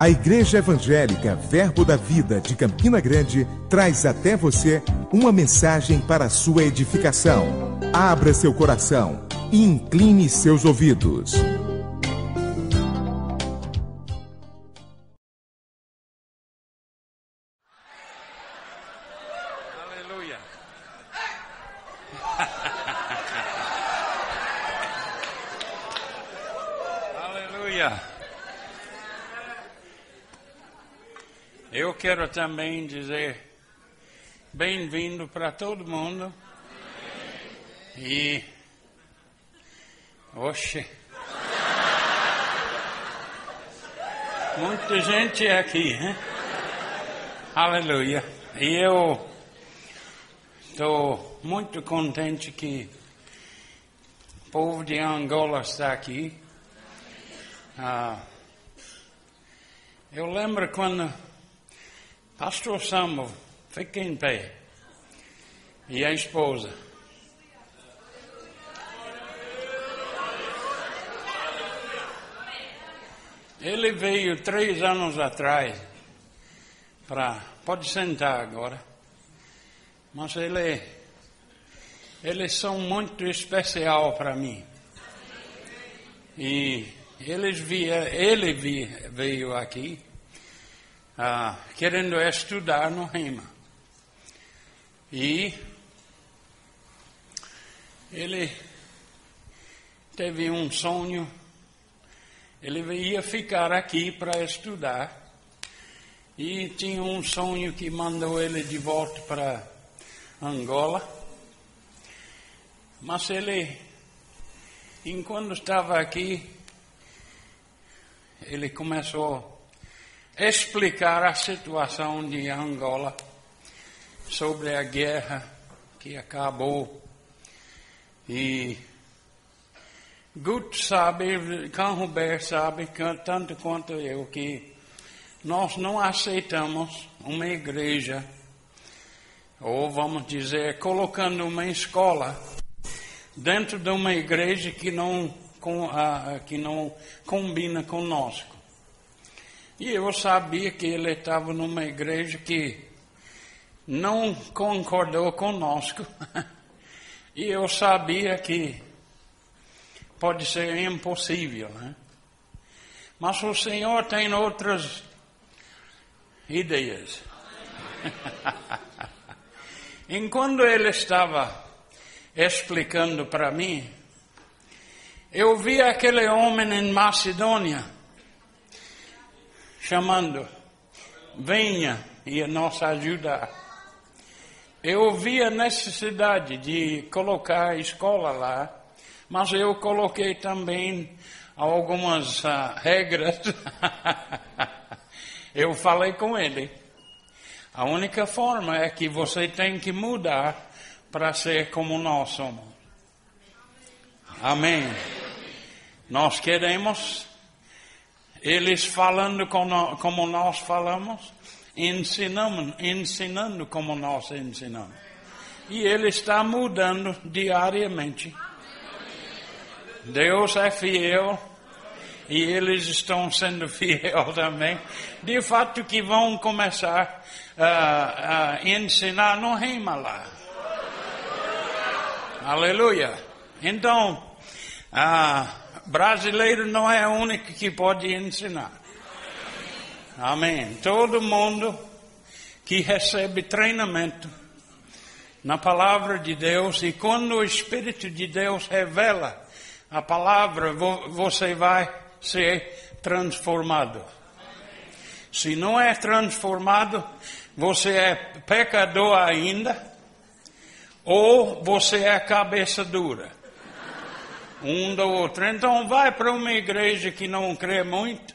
A Igreja Evangélica Verbo da Vida de Campina Grande traz até você uma mensagem para a sua edificação. Abra seu coração e incline seus ouvidos. Também dizer bem-vindo para todo mundo. E. Oxe. Muita gente aqui, hein? Aleluia. E eu estou muito contente que o povo de Angola está aqui. Ah, eu lembro quando Pastor Samuel fica em pé e a esposa. Ele veio três anos atrás para. Pode sentar agora. Mas ele, eles são muito especial para mim. E eles via, ele via, veio aqui ah, querendo estudar no Rema. E ele teve um sonho, ele ia ficar aqui para estudar. E tinha um sonho que mandou ele de volta para Angola. Mas ele, enquanto estava aqui, ele começou explicar a situação de Angola sobre a guerra que acabou. E Gut sabe, Canruber sabe, tanto quanto eu, que nós não aceitamos uma igreja, ou vamos dizer, colocando uma escola dentro de uma igreja que não, uh, que não combina conosco. E eu sabia que ele estava numa igreja que não concordou conosco. e eu sabia que pode ser impossível, né? Mas o Senhor tem outras ideias. Enquanto ele estava explicando para mim, eu vi aquele homem em Macedônia chamando: venha e nos ajudar. Eu vi a necessidade de colocar a escola lá, mas eu coloquei também algumas uh, regras. eu falei com ele. A única forma é que você tem que mudar para ser como nós somos. Amém. Nós queremos eles falando como nós falamos, ensinando, ensinando como nós ensinamos. E ele está mudando diariamente. Deus é fiel e eles estão sendo fiel também. De fato que vão começar a, a ensinar no rema lá. Aleluia. Então, brasileiro não é o único que pode ensinar. Amém. Todo mundo que recebe treinamento na palavra de Deus e quando o Espírito de Deus revela a palavra, você vai ser transformado. Se não é transformado, você é pecador ainda, ou você é cabeça dura. Um do outro. Então vai para uma igreja que não crê muito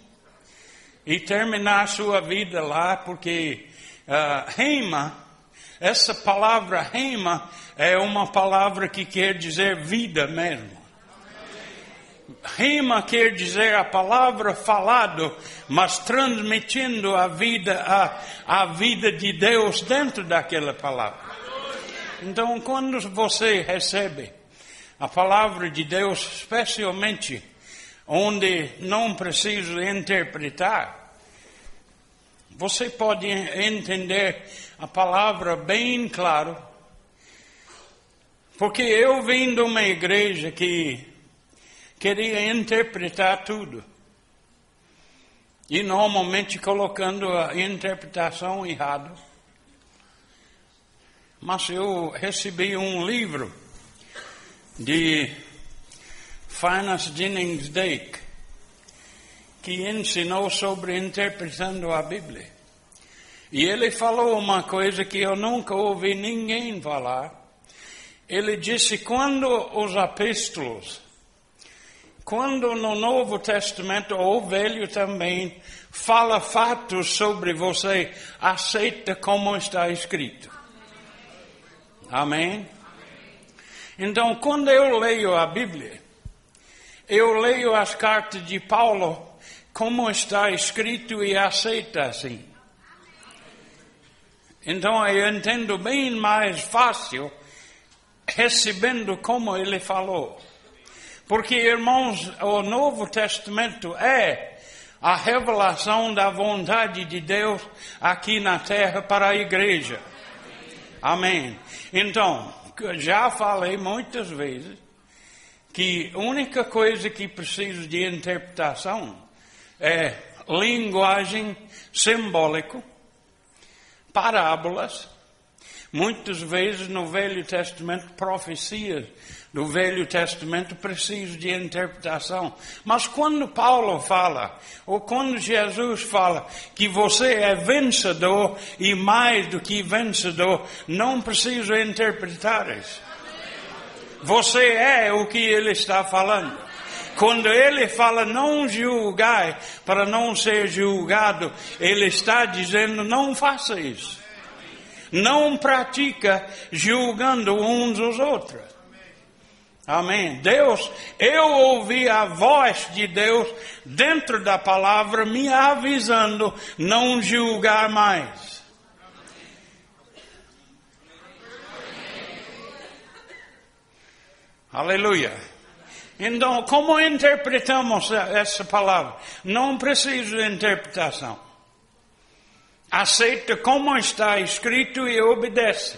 e terminar sua vida lá, porque uh, rema, essa palavra rema é uma palavra que quer dizer vida mesmo. Rima quer dizer a palavra falado, mas transmitindo a vida, a, a vida de Deus dentro daquela palavra. Então, quando você recebe a palavra de Deus, especialmente onde não preciso interpretar, você pode entender a palavra bem claro. Porque eu vim de uma igreja que queria interpretar tudo. E normalmente colocando a interpretação errada. Mas eu recebi um livro de Finas Jennings Dake, que ensinou sobre interpretando a Bíblia. E ele falou uma coisa que eu nunca ouvi ninguém falar. Ele disse: quando os apóstolos, quando no Novo Testamento ou Velho também, fala fatos sobre você, aceita como está escrito. Amém? Então, quando eu leio a Bíblia, eu leio as cartas de Paulo como está escrito e aceita assim. Então eu entendo bem mais fácil recebendo como ele falou. Porque, irmãos, o Novo Testamento é a revelação da vontade de Deus aqui na terra para a igreja. Amém. Então, já falei muitas vezes que a única coisa que precisa de interpretação é linguagem simbólica, parábolas, muitas vezes no Velho Testamento profecias do Velho Testamento precisam de interpretação. Mas quando Paulo fala, ou quando Jesus fala que você é vencedor e mais do que vencedor, não precisa interpretar isso. Você é o que ele está falando. Quando ele fala não julgai para não ser julgado, ele está dizendo não faça isso. Não pratica julgando uns os outros. Amém. Deus, eu ouvi a voz de Deus dentro da palavra me avisando não julgar mais. Aleluia. Então, como interpretamos essa palavra? Não precisa de interpretação. Aceita como está escrito e obedece.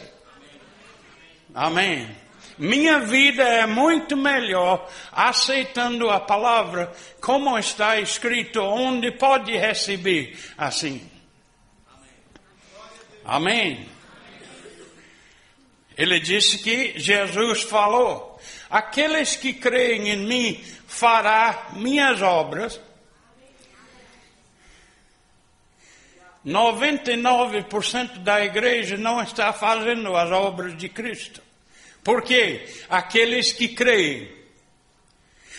Amém. Minha vida é muito melhor aceitando a palavra como está escrito, onde pode receber assim. Amém. Ele disse que Jesus falou: aqueles que creem em mim fará minhas obras. 99% da igreja não está fazendo as obras de Cristo. Porque aqueles que creem.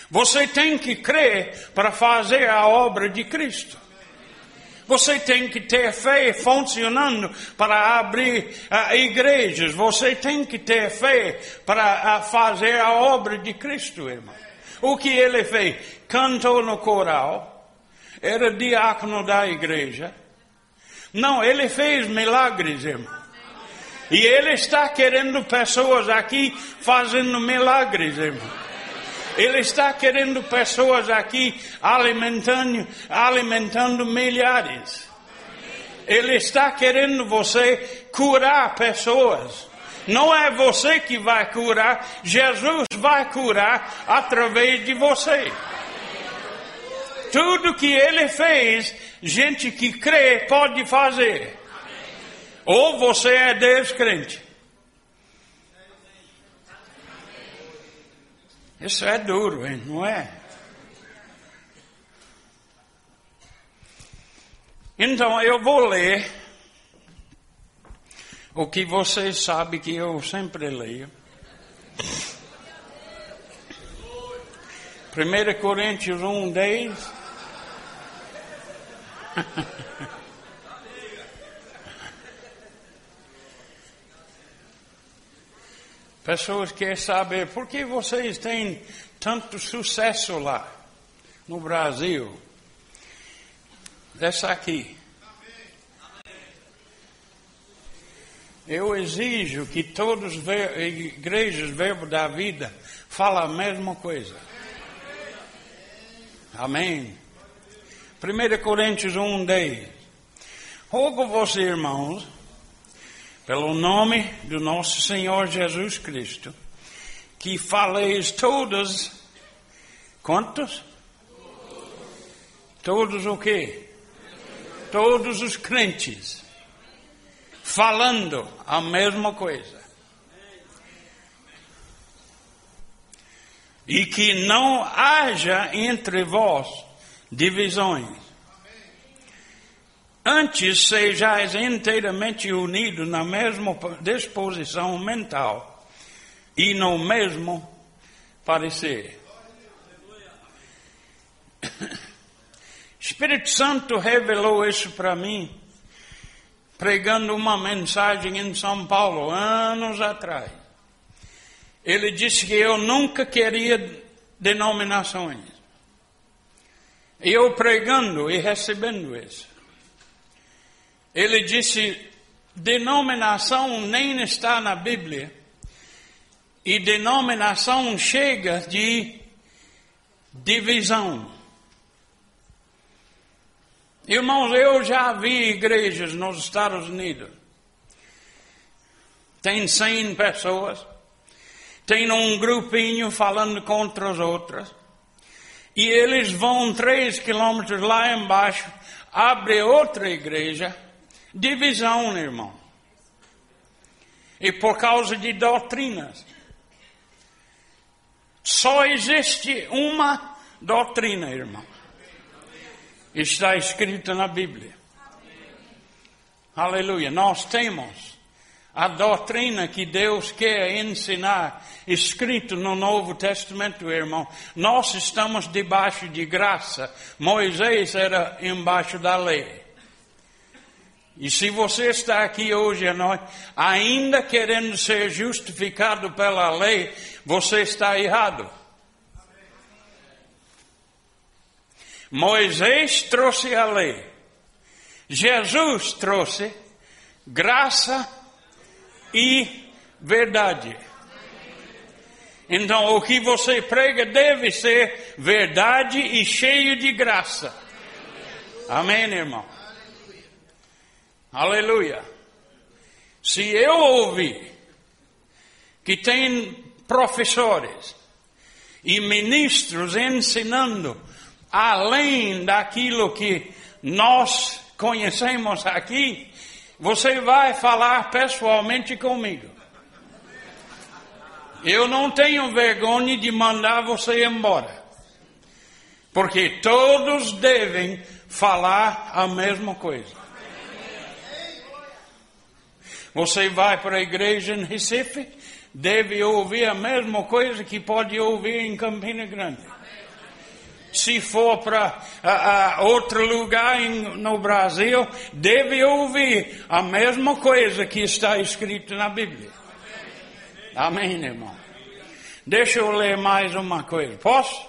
Você tem que crer para fazer a obra de Cristo. Você tem que ter fé funcionando para abrir uh, igrejas. Você tem que ter fé para uh, fazer a obra de Cristo, irmão. O que ele fez? Cantou no coral. Era diácono da igreja. Não, ele fez milagres, irmão. E Ele está querendo pessoas aqui fazendo milagres, irmão. Ele está querendo pessoas aqui alimentando, alimentando milhares. Ele está querendo você curar pessoas. Não é você que vai curar, Jesus vai curar através de você. Tudo que ele fez, gente que crê pode fazer. Ou você é descrente. Isso é duro, hein? não é? Então eu vou ler o que vocês sabem que eu sempre leio. 1 Coríntios 1, 10. Pessoas querem saber por que vocês têm tanto sucesso lá no Brasil. Dessa aqui. Eu exijo que todas as igrejas Verbo da Vida falem a mesma coisa. Amém. 1 Coríntios 1, 10. Rogo vos, irmãos, pelo nome do nosso Senhor Jesus Cristo, que faleis todos, quantos? Todos o quê? Todos os crentes, falando a mesma coisa. E que não haja entre vós divisões Antes sejais inteiramente unidos na mesma disposição mental e no mesmo parecer. Espírito Santo revelou isso para mim, pregando uma mensagem em São Paulo, anos atrás. Ele disse que eu nunca queria denominações. Eu pregando e recebendo isso. Ele disse: denominação nem está na Bíblia, e denominação chega de divisão. Irmãos, eu já vi igrejas nos Estados Unidos. Tem 100 pessoas. Tem um grupinho falando contra os outros. E eles vão três quilômetros lá embaixo, abre outra igreja Divisão, irmão. E por causa de doutrinas. Só existe uma doutrina, irmão. Está escrito na Bíblia. Aleluia. Nós temos a doutrina que Deus quer ensinar, escrito no Novo Testamento, irmão. Nós estamos debaixo de graça. Moisés era embaixo da lei. E se você está aqui hoje à noite, ainda querendo ser justificado pela lei, você está errado. Moisés trouxe a lei. Jesus trouxe graça e verdade. Então, o que você prega deve ser verdade e cheio de graça. Amém, irmão? Aleluia. Se eu ouvir que tem professores e ministros ensinando além daquilo que nós conhecemos aqui, você vai falar pessoalmente comigo. Eu não tenho vergonha de mandar você embora. Porque todos devem falar a mesma coisa. Você vai para a igreja em Recife, deve ouvir a mesma coisa que pode ouvir em Campina Grande. Se for para uh, outro lugar em, no Brasil, deve ouvir a mesma coisa que está escrito na Bíblia. Amém, irmão? Deixa eu ler mais uma coisa. Posso?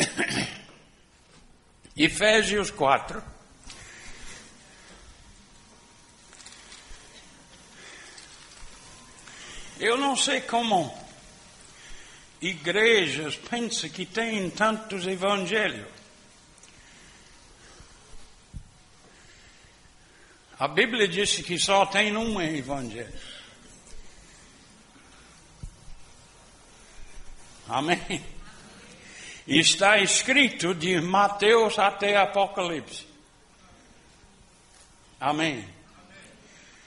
Efésios 4. Eu não sei como igrejas pensam que tem tantos evangelhos. A Bíblia diz que só tem um evangelho. Amém. Está escrito de Mateus até Apocalipse. Amém.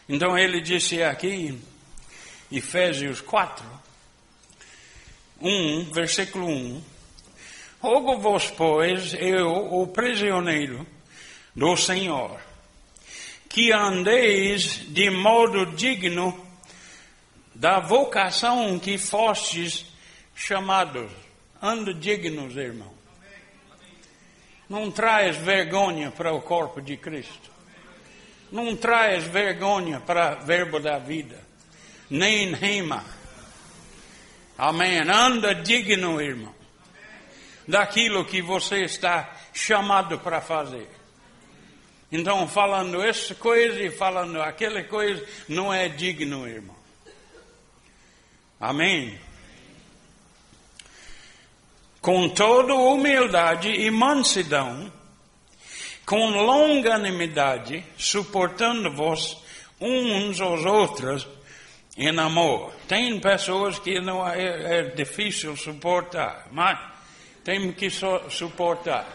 Então ele disse aqui, Efésios 4, 1, versículo 1. Rogo-vos, pois, eu, o prisioneiro do Senhor, que andeis de modo digno da vocação que fostes chamados. Ande dignos, irmão. Não traz vergonha para o corpo de Cristo. Não traz vergonha para o verbo da vida nem rima. Amém. Anda digno, irmão, daquilo que você está chamado para fazer. Então, falando essa coisa e falando aquela coisa, não é digno, irmão. Amém. Com toda humildade e mansidão, com longanimidade, suportando-vos uns aos outros em amor. Tem pessoas que não é, é difícil suportar, mas tem que suportar.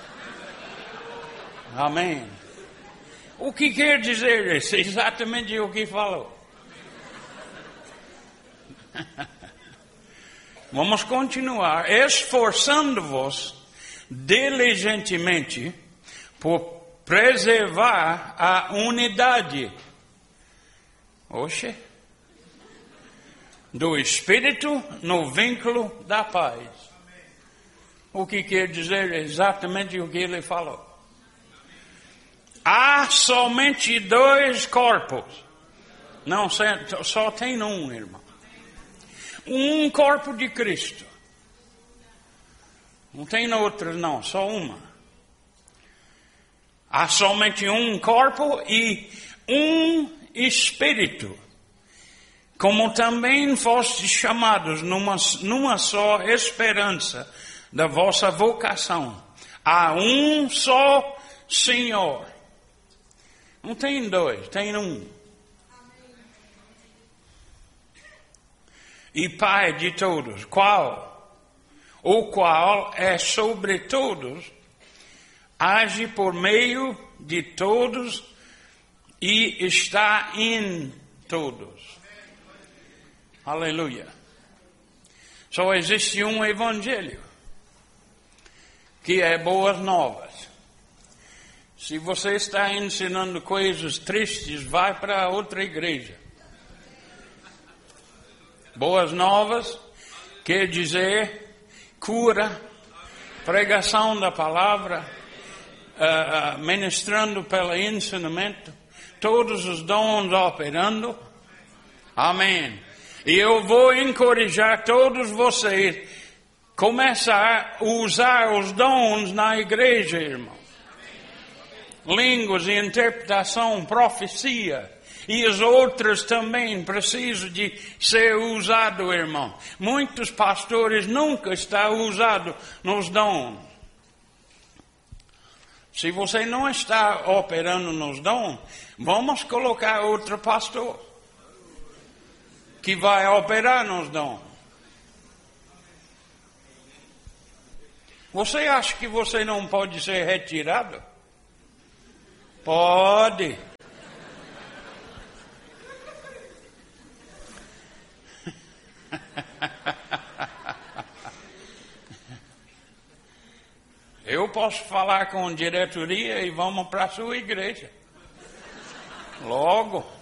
Amém. O que quer dizer isso? Exatamente o que falou. Vamos continuar. Esforçando-vos diligentemente por preservar a unidade. Oxe. Do Espírito no vínculo da paz. O que quer dizer exatamente o que ele falou. Há somente dois corpos. Não, só tem um, irmão um corpo de Cristo. Não tem outra, não, só uma. Há somente um corpo e um espírito. Como também fostes chamados numa, numa só esperança da vossa vocação. Há um só Senhor. Não tem dois, tem um. e Pai de todos, qual? O qual é sobre todos, age por meio de todos e está em todos. Aleluia. Só existe um evangelho, que é boas novas. Se você está ensinando coisas tristes, vai para outra igreja. Boas novas quer dizer cura, pregação da palavra, uh, ministrando pelo ensinamento, todos os dons operando. Amém. E eu vou encorajar todos vocês começar a usar os dons na igreja, irmão. Línguas interpretação, profecia e os outros também precisam de ser usados, irmão. Muitos pastores nunca estão usados nos dons. Se você não está operando nos dons, vamos colocar outro pastor que vai operar nos dons. Você acha que você não pode ser retirado? Pode. Eu posso falar com diretoria e vamos para a sua igreja. Logo.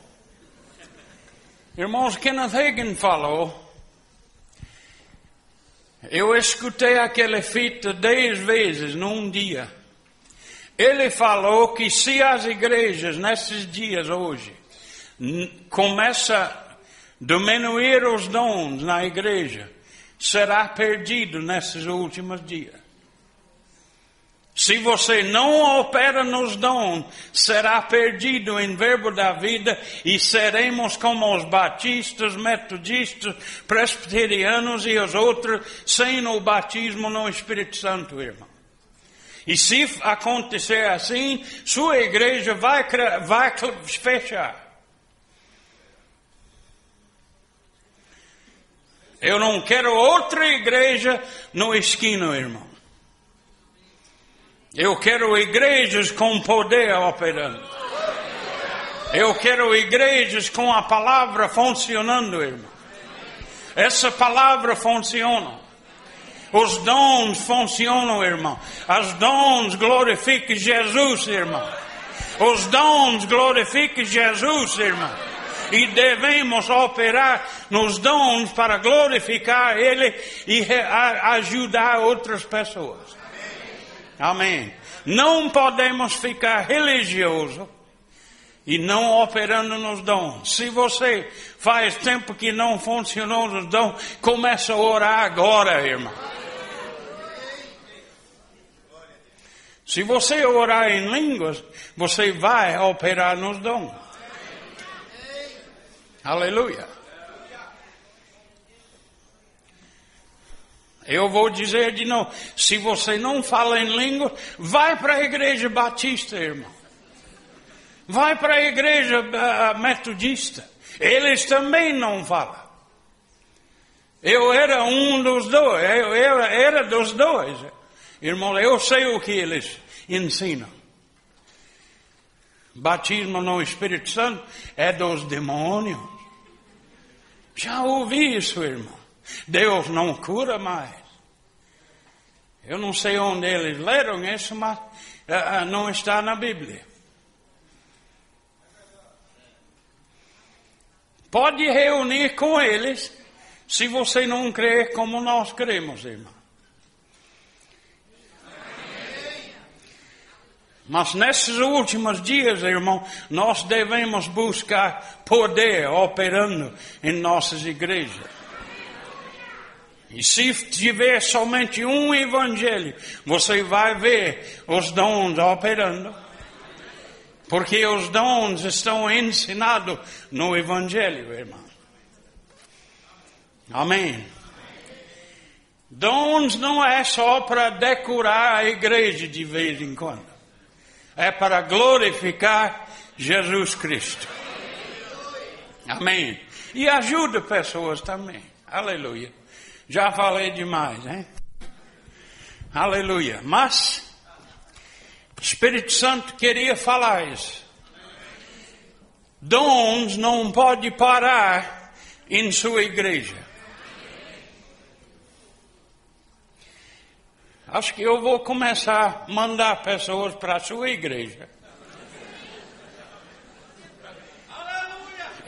Irmãos, Kenneth Hagin falou. Eu escutei aquela fita dez vezes num dia. Ele falou que se as igrejas nesses dias hoje começa diminuir os dons na igreja, será perdido nesses últimos dias. Se você não opera nos dons, será perdido em verbo da vida e seremos como os batistas, metodistas, presbiterianos e os outros sem o batismo no Espírito Santo, irmão. E se acontecer assim, sua igreja vai, vai fechar. Eu não quero outra igreja no esquino, irmão. Eu quero igrejas com poder operando. Eu quero igrejas com a palavra funcionando, irmão. Essa palavra funciona. Os dons funcionam, irmão. Os dons glorificam Jesus, irmão. Os dons glorificam Jesus, irmão e devemos operar nos dons para glorificar Ele e ajudar outras pessoas. Amém. Não podemos ficar religioso e não operando nos dons. Se você faz tempo que não funcionou nos dons, começa a orar agora, irmão. Se você orar em línguas, você vai operar nos dons. Aleluia. Eu vou dizer de novo: se você não fala em língua, vai para a igreja batista, irmão. Vai para a igreja uh, metodista. Eles também não falam. Eu era um dos dois, eu era, era dos dois. Irmão, eu sei o que eles ensinam. Batismo no Espírito Santo é dos demônios. Já ouvi isso, irmão. Deus não cura mais. Eu não sei onde eles leram isso, mas uh, não está na Bíblia. Pode reunir com eles se você não crê como nós cremos, irmão. Mas nesses últimos dias, irmão, nós devemos buscar poder operando em nossas igrejas. E se tiver somente um evangelho, você vai ver os dons operando. Porque os dons estão ensinados no evangelho, irmão. Amém. Dons não é só para decorar a igreja de vez em quando. É para glorificar Jesus Cristo. Amém. E ajuda pessoas também. Aleluia. Já falei demais, hein? Aleluia. Mas, Espírito Santo queria falar isso. Dons não pode parar em sua igreja. Acho que eu vou começar a mandar pessoas para a sua igreja.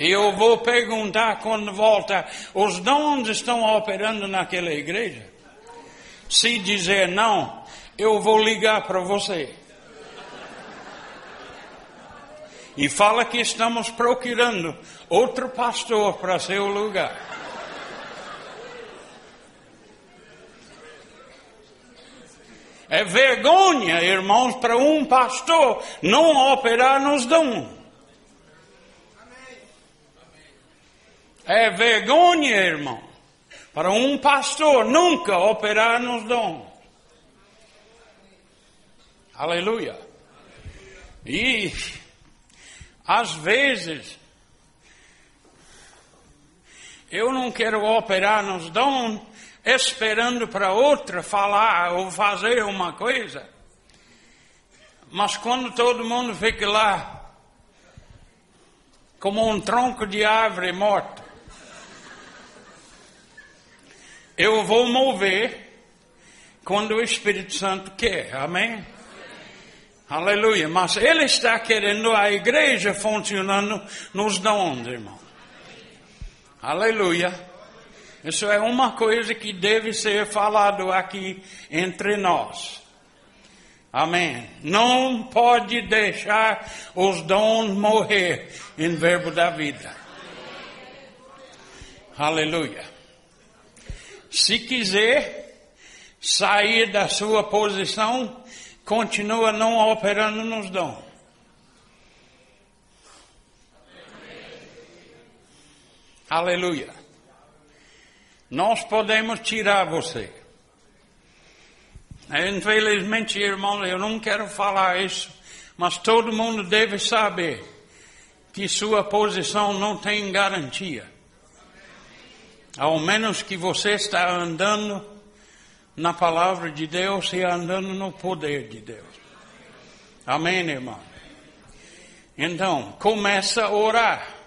E eu vou perguntar quando volta, os dons estão operando naquela igreja? Se dizer não, eu vou ligar para você. E fala que estamos procurando outro pastor para seu lugar. É vergonha, irmãos, para um pastor não operar nos dons. É vergonha, irmão, para um pastor nunca operar nos dons. Aleluia. E às vezes eu não quero operar nos dons esperando para outra falar ou fazer uma coisa. Mas quando todo mundo fica lá, como um tronco de árvore morto, eu vou mover quando o Espírito Santo quer. Amém? Aleluia. Mas Ele está querendo a igreja funcionando nos dons, irmão. Aleluia. Isso é uma coisa que deve ser falado aqui entre nós. Amém. Não pode deixar os dons morrer em verbo da vida. Aleluia. Se quiser sair da sua posição, continua não operando nos dons. Aleluia. Nós podemos tirar você. Infelizmente, irmão, eu não quero falar isso, mas todo mundo deve saber que sua posição não tem garantia. Ao menos que você está andando na palavra de Deus e andando no poder de Deus. Amém, irmão? Então, começa a orar.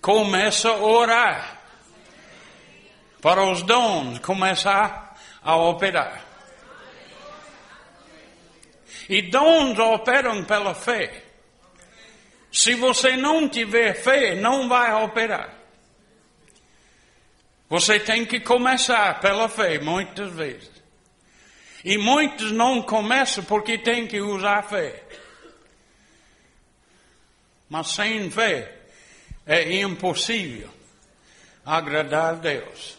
começa a orar para os dons começar a operar. E dons operam pela fé. Se você não tiver fé, não vai operar. Você tem que começar pela fé, muitas vezes. E muitos não começam porque tem que usar fé. Mas sem fé, é impossível agradar a Deus.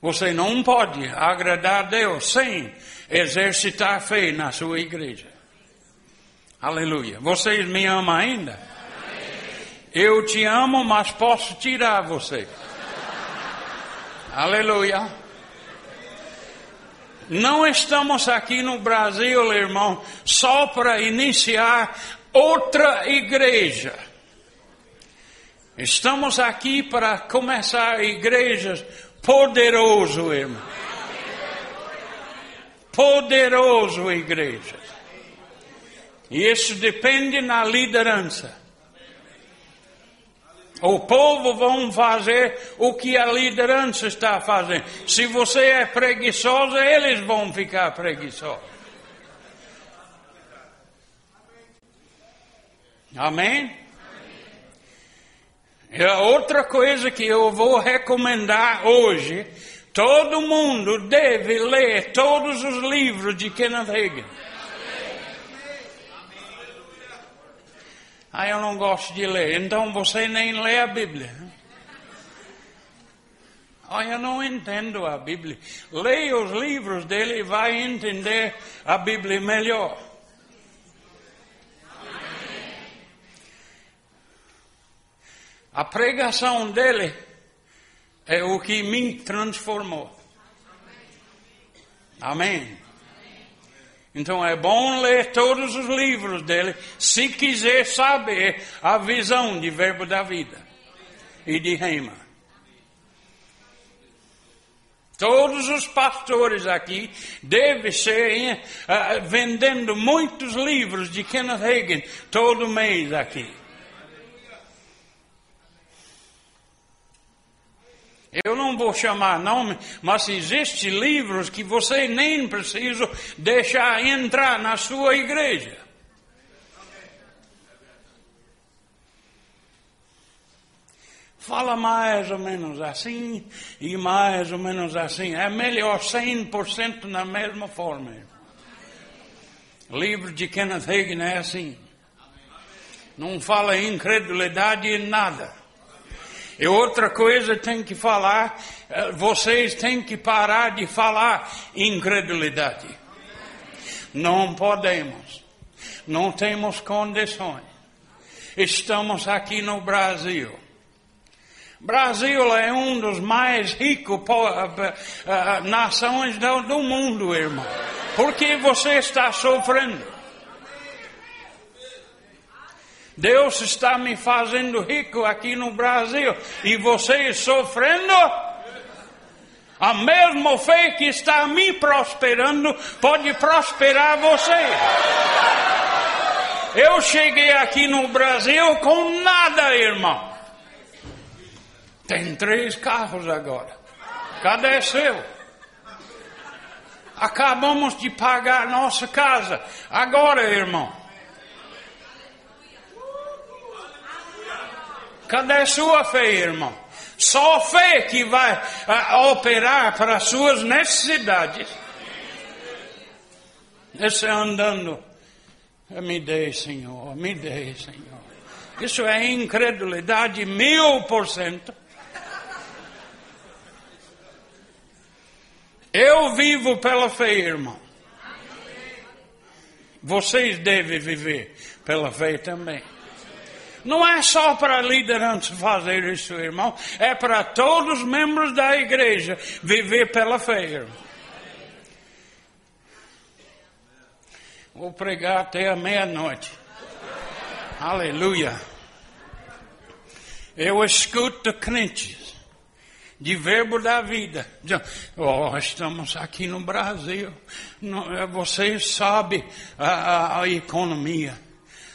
Você não pode agradar a Deus sem exercitar fé na sua igreja. Aleluia. Vocês me amam ainda? Eu te amo, mas posso tirar você. Aleluia. Não estamos aqui no Brasil, irmão, só para iniciar outra igreja. Estamos aqui para começar igrejas poderoso, irmão. Poderoso igreja. E isso depende na liderança. O povo vão fazer o que a liderança está fazendo. Se você é preguiçoso, eles vão ficar preguiçosos. Amém? E outra coisa que eu vou recomendar hoje, todo mundo deve ler todos os livros de Kenneth Hagin. Ah, eu não gosto de ler. Então você nem lê a Bíblia. Ah, eu não entendo a Bíblia. Leia os livros dele e vai entender a Bíblia melhor. A pregação dele é o que me transformou. Amém. Então é bom ler todos os livros dele, se quiser saber a visão de Verbo da Vida e de Reima. Todos os pastores aqui devem ser uh, vendendo muitos livros de Kenneth Hagin todo mês aqui. Eu não vou chamar nome, mas existem livros que você nem precisa deixar entrar na sua igreja. Fala mais ou menos assim e mais ou menos assim. É melhor 100% na mesma forma. livro de Kenneth Hagin é assim. Não fala incredulidade em nada. E outra coisa tem que falar, eh, vocês têm que parar de falar incredulidade. Não podemos. Não temos condições. Estamos aqui no Brasil. Brasil é um dos mais ricos uh, nações do mundo, irmão. Por que você está sofrendo? Deus está me fazendo rico aqui no Brasil e vocês sofrendo. A mesma fé que está me prosperando pode prosperar você. Eu cheguei aqui no Brasil com nada, irmão. Tem três carros agora. Cadê seu? Acabamos de pagar nossa casa. Agora, irmão. Cadê sua fé, irmão? Só fé que vai uh, operar para as suas necessidades. Esse andando, me dê, Senhor, me dê, Senhor. Isso é incredulidade mil por cento. Eu vivo pela fé, irmão. Vocês devem viver pela fé também. Não é só para a liderança fazer isso, irmão. É para todos os membros da igreja viver pela fé. Vou pregar até a meia-noite. Aleluia. Eu escuto crentes de verbo da vida. Oh, estamos aqui no Brasil. Vocês sabem a, a, a economia.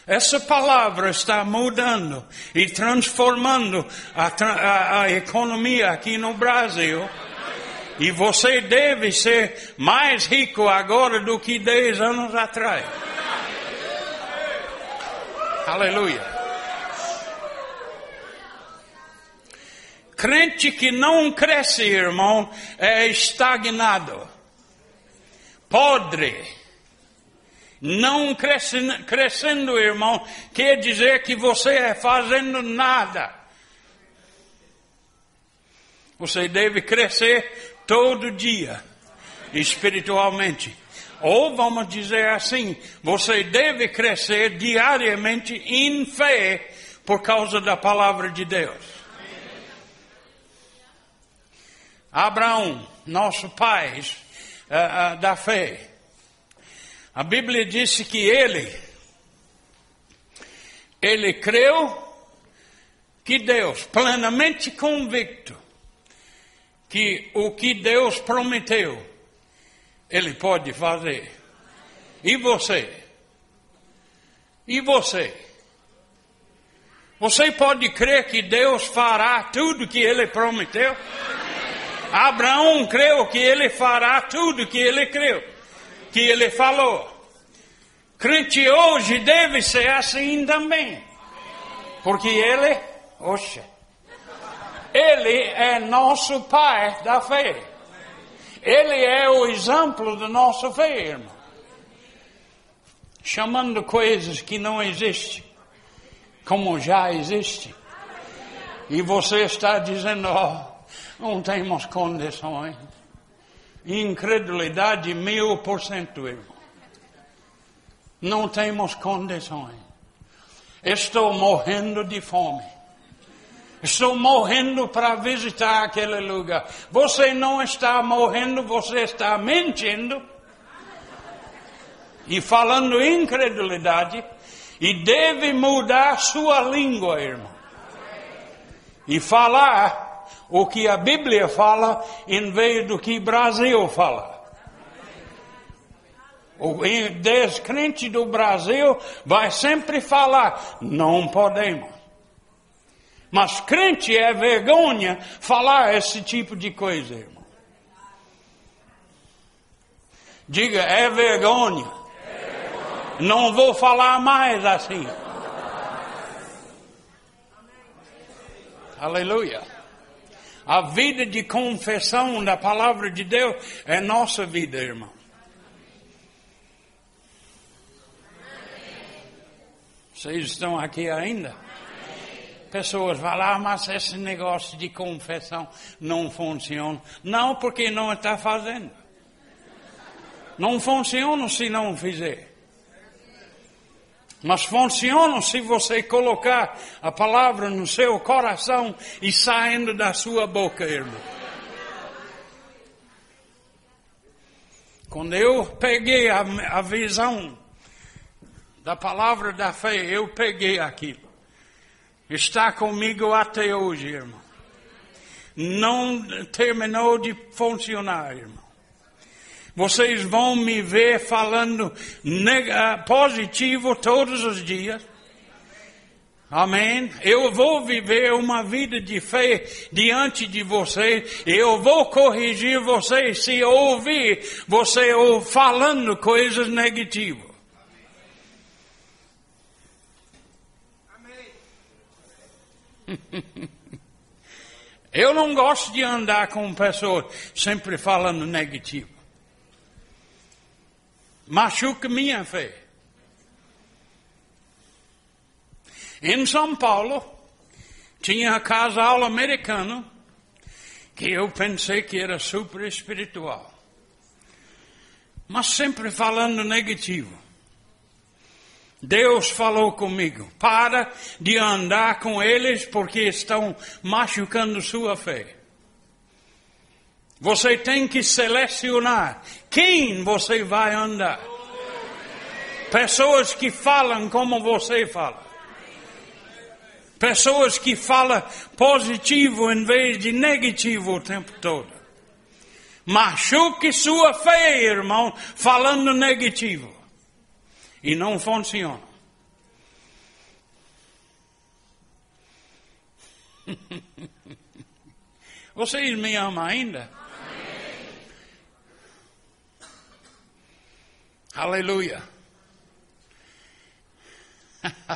Essa palavra está mudando e transformando a, a, a economia aqui no Brasil. E você deve ser mais rico agora do que 10 anos atrás. Aleluia. Crente que não cresce, irmão, é estagnado, podre não crescendo, crescendo, irmão, quer dizer que você é fazendo nada. Você deve crescer todo dia, espiritualmente. Ou vamos dizer assim, você deve crescer diariamente em fé por causa da palavra de Deus. Abraão, nosso pai uh, uh, da fé. A Bíblia disse que ele, ele creu que Deus, plenamente convicto, que o que Deus prometeu, Ele pode fazer. E você? E você? Você pode crer que Deus fará tudo que Ele prometeu? Abraão creu que Ele fará tudo que Ele creu, que Ele falou. Crente hoje deve ser assim também, porque Ele Oxe. Ele é nosso pai da fé. Ele é o exemplo da nossa fé, irmão. Chamando coisas que não existem, como já existem. E você está dizendo, oh, não temos condições. Incredulidade mil por cento, irmão. Não temos condições. Estou morrendo de fome. Estou morrendo para visitar aquele lugar. Você não está morrendo, você está mentindo e falando incredulidade e deve mudar sua língua, irmão. E falar o que a Bíblia fala em vez do que Brasil fala. O descrente do Brasil vai sempre falar, não podemos. Mas crente é vergonha falar esse tipo de coisa, irmão. Diga, é vergonha. Não vou falar mais assim. Aleluia. A vida de confissão da palavra de Deus é nossa vida, irmão. Vocês estão aqui ainda? pessoas falam, ah, mas esse negócio de confissão não funciona. Não, porque não está fazendo. Não funciona se não fizer. Mas funciona se você colocar a palavra no seu coração e saindo da sua boca, irmão. Quando eu peguei a, a visão da palavra da fé, eu peguei aquilo. Está comigo até hoje, irmão. Não terminou de funcionar, irmão. Vocês vão me ver falando positivo todos os dias. Amém? Eu vou viver uma vida de fé diante de você. Eu vou corrigir você se ouvir você falando coisas negativas. Eu não gosto de andar com pessoas sempre falando negativo. Machuca minha fé. Em São Paulo, tinha a casal americano que eu pensei que era super espiritual. Mas sempre falando negativo. Deus falou comigo, para de andar com eles porque estão machucando sua fé. Você tem que selecionar quem você vai andar. Pessoas que falam como você fala. Pessoas que falam positivo em vez de negativo o tempo todo. Machuque sua fé, irmão, falando negativo e não funciona. Vocês me amam ainda? Aleluia.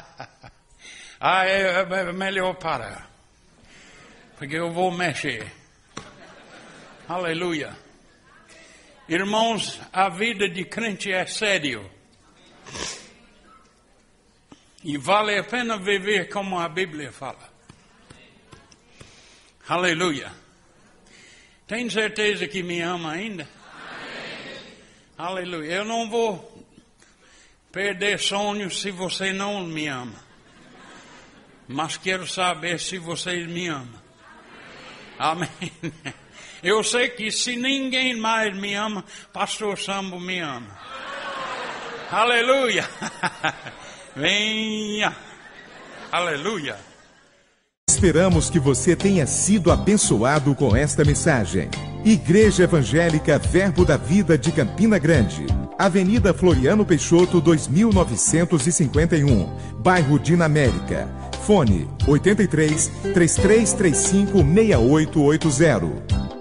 ah, é, é melhor parar. Porque eu vou mexer. Aleluia. Irmãos, a vida de crente é sério. E vale a pena viver como a Bíblia fala. Aleluia. Tem certeza que me ama ainda? Amém. Aleluia. Eu não vou perder sonhos se você não me ama. Mas quero saber se vocês me amam. Amém. Eu sei que se ninguém mais me ama, Pastor Sambo me ama. Aleluia! Venha! Aleluia! Esperamos que você tenha sido abençoado com esta mensagem. Igreja Evangélica Verbo da Vida de Campina Grande. Avenida Floriano Peixoto, 2951, bairro Dinamérica. Fone 83 3335 6880.